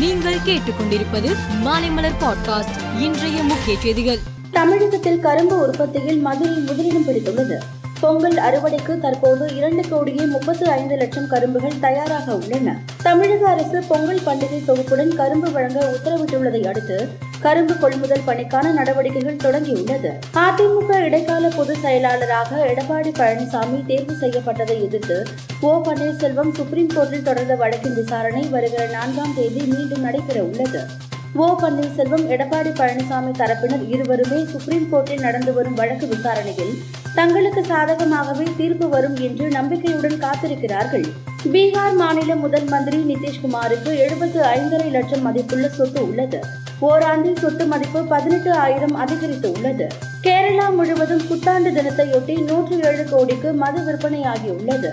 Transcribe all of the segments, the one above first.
நீங்கள் கேட்டுக்கொண்டிருப்பது மாலைமலர் பாட்காஸ்ட் இன்றைய முக்கிய செய்திகள். தமிழகத்தில் கரும்பு உற்பத்தியில் மதுரை முதலிடம் பிடித்துள்ளது. பொங்கல் அறுவடைக்கு தற்போது இரண்டு கோடியே முப்பத்து ஐந்து லட்சம் கரும்புகள் தயாராக உள்ளன. தமிழக அரசு பொங்கல் பண்டிகை தொகுப்புடன் கரும்பு வழங்க உத்தரவிட்டுள்ளதை அடுத்து கரும்பு கொள்முதல் பணிக்கான நடவடிக்கைகள் தொடங்கியுள்ளது. அதிமுக இடைக்கால பொதுச் செயலாளராக எடப்பாடி பழனிசாமி தேர்வு செய்யப்பட்டதை எதிர்த்து ஓ. பன்னீர்செல்வம் சுப்ரீம் கோர்ட்டில் தொடர்ந்த வழக்கின் விசாரணை வருகிற நான்காம் தேதி மீண்டும் நடைபெற உள்ளது. ஓ. பன்னீர்செல்வம் எடப்பாடி பழனிசாமி தரப்பினர் இருவருமே சுப்ரீம் கோர்ட்டில் நடந்து வரும் வழக்கு விசாரணையில் தங்களுக்கு சாதகமாகவே தீர்ப்பு வரும் என்று நம்பிக்கையுடன் காத்திருக்கிறார்கள். பீகார் மாநில முதல் மந்திரி நிதிஷ்குமாருக்கு எழுபத்து ஐந்தரை லட்சம் மதிப்புள்ள சொத்து உள்ளது. ஓராண்டில் சொத்து மதிப்பு பதினெட்டு ஆயிரம் அதிகரித்து உள்ளது கேரளா முழுவதும் புத்தாண்டு தினத்தையொட்டி நூற்று ஏழு கோடிக்கு மது விற்பனையாகியுள்ளது.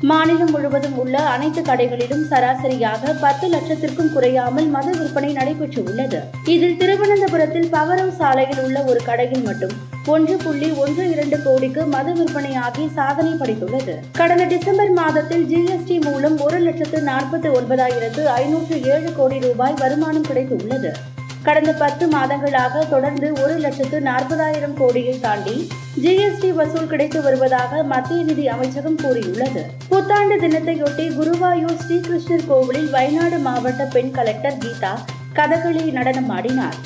மாநிலம் முழுவதும் உள்ள அனைத்து கடைகளிலும் சராசரியாக பத்து லட்சத்திற்கும் குறையாமல் மது விற்பனை நடைபெற்று உள்ளது இதில் திருவனந்தபுரத்தில் பவரம் சாலையில் உள்ள ஒரு கடையில் மட்டும் ஒன்று புள்ளி ஒன்று இரண்டு கோடிக்கு மது விற்பனையாகி சாதனை படைத்துள்ளது. கடந்த டிசம்பர் மாதத்தில் ஜிஎஸ்டி மூலம் ஒரு லட்சத்து நாற்பத்தி ஒன்பதாயிரத்து ஐநூற்று ஏழு கோடி ரூபாய் வருமானம் கிடைத்துள்ளது. கடந்த பத்து மாதங்களாக தொடர்ந்து ஒரு லட்சத்து நாற்பதாயிரம் கோடியை தாண்டி ஜிஎஸ்டி வசூல் கிடைத்து வருவதாக மத்திய நிதி அமைச்சகம் கூறியுள்ளது. புத்தாண்டு தினத்தையொட்டி குருவாயூர் ஸ்ரீகிருஷ்ணர் கோவிலில் வயநாடு மாவட்ட பெண் கலெக்டர் கீதா கதகளி நடனம் ஆடினார்.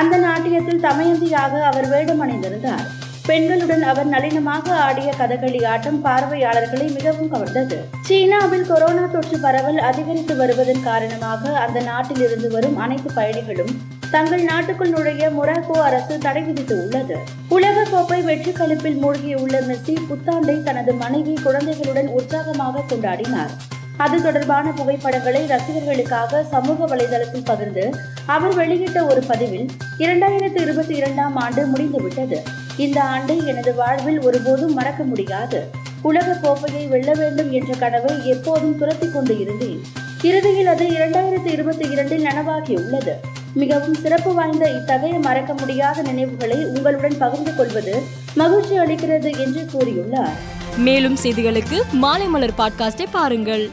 அந்த நாட்டியத்தில் தமயந்தியாக அவர் வேடம் அணிந்திருந்தார் பெண்களுடன் அவர் நளினமாக ஆடிய கதகளி ஆட்டம் பார்வையாளர்களை மிகவும் கவர்ந்தது. சீனாவில் கொரோனா தொற்று பரவல் அதிகரித்து வருவதன் காரணமாக அந்த நாட்டில் இருந்து வரும் அனைத்து பயணிகளும் தங்கள் நாட்டுக்குள் நுழைய மொராக்கோ அரசு தடை விதித்து உள்ளது. உலக கோப்பை வெற்றி கழிப்பில் மூழ்கியுள்ள மெஸ்ஸி புத்தாண்டை தனது மனைவி குழந்தைகளுடன் உற்சாகமாக கொண்டாடினார். அது தொடர்பான புகைப்படங்களை ரசிகர்களுக்காக சமூக வலைதளத்தில் பகிர்ந்து அவர் வெளியிட்ட ஒரு பதிவில் இரண்டாயிரத்தி இருபத்தி இரண்டாம் ஆண்டு முடிந்துவிட்டது. இந்த ஆண்டை எனது வாழ்வில் ஒருபோதும் மறக்க முடியாது. உலக கோப்பையை வெல்ல வேண்டும் என்ற கனவை எப்போதும் துரத்தி கொண்டு இருந்தேன். இறுதியில் அது இரண்டாயிரத்தி இருபத்தி இரண்டில் நனவாகியுள்ளது மிகவும் சிறப்பு வாய்ந்த இத்தகைய மறக்க முடியாத நினைவுகளை உங்களுடன் பகிர்ந்து கொள்வது மகிழ்ச்சி அளிக்கிறது என்று கூறியுள்ளார். மேலும் செய்திகளுக்கு மாலை மலர் பாட்காஸ்டை பாருங்கள்.